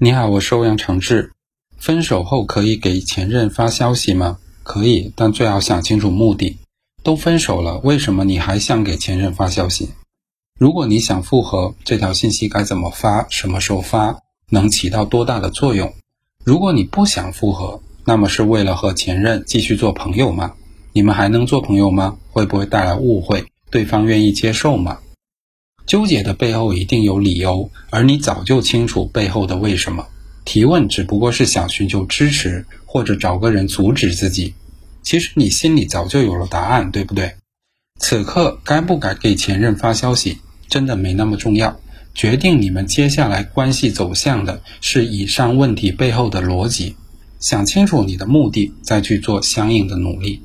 你好，我是欧阳长志。分手后可以给前任发消息吗？可以，但最好想清楚目的。都分手了，为什么你还想给前任发消息？如果你想复合，这条信息该怎么发？什么时候发？能起到多大的作用？如果你不想复合，那么是为了和前任继续做朋友吗？你们还能做朋友吗？会不会带来误会？对方愿意接受吗？纠结的背后一定有理由，而你早就清楚背后的为什么。提问只不过是想寻求支持，或者找个人阻止自己。其实你心里早就有了答案，对不对？此刻该不该给前任发消息，真的没那么重要。决定你们接下来关系走向的是以上问题背后的逻辑。想清楚你的目的，再去做相应的努力。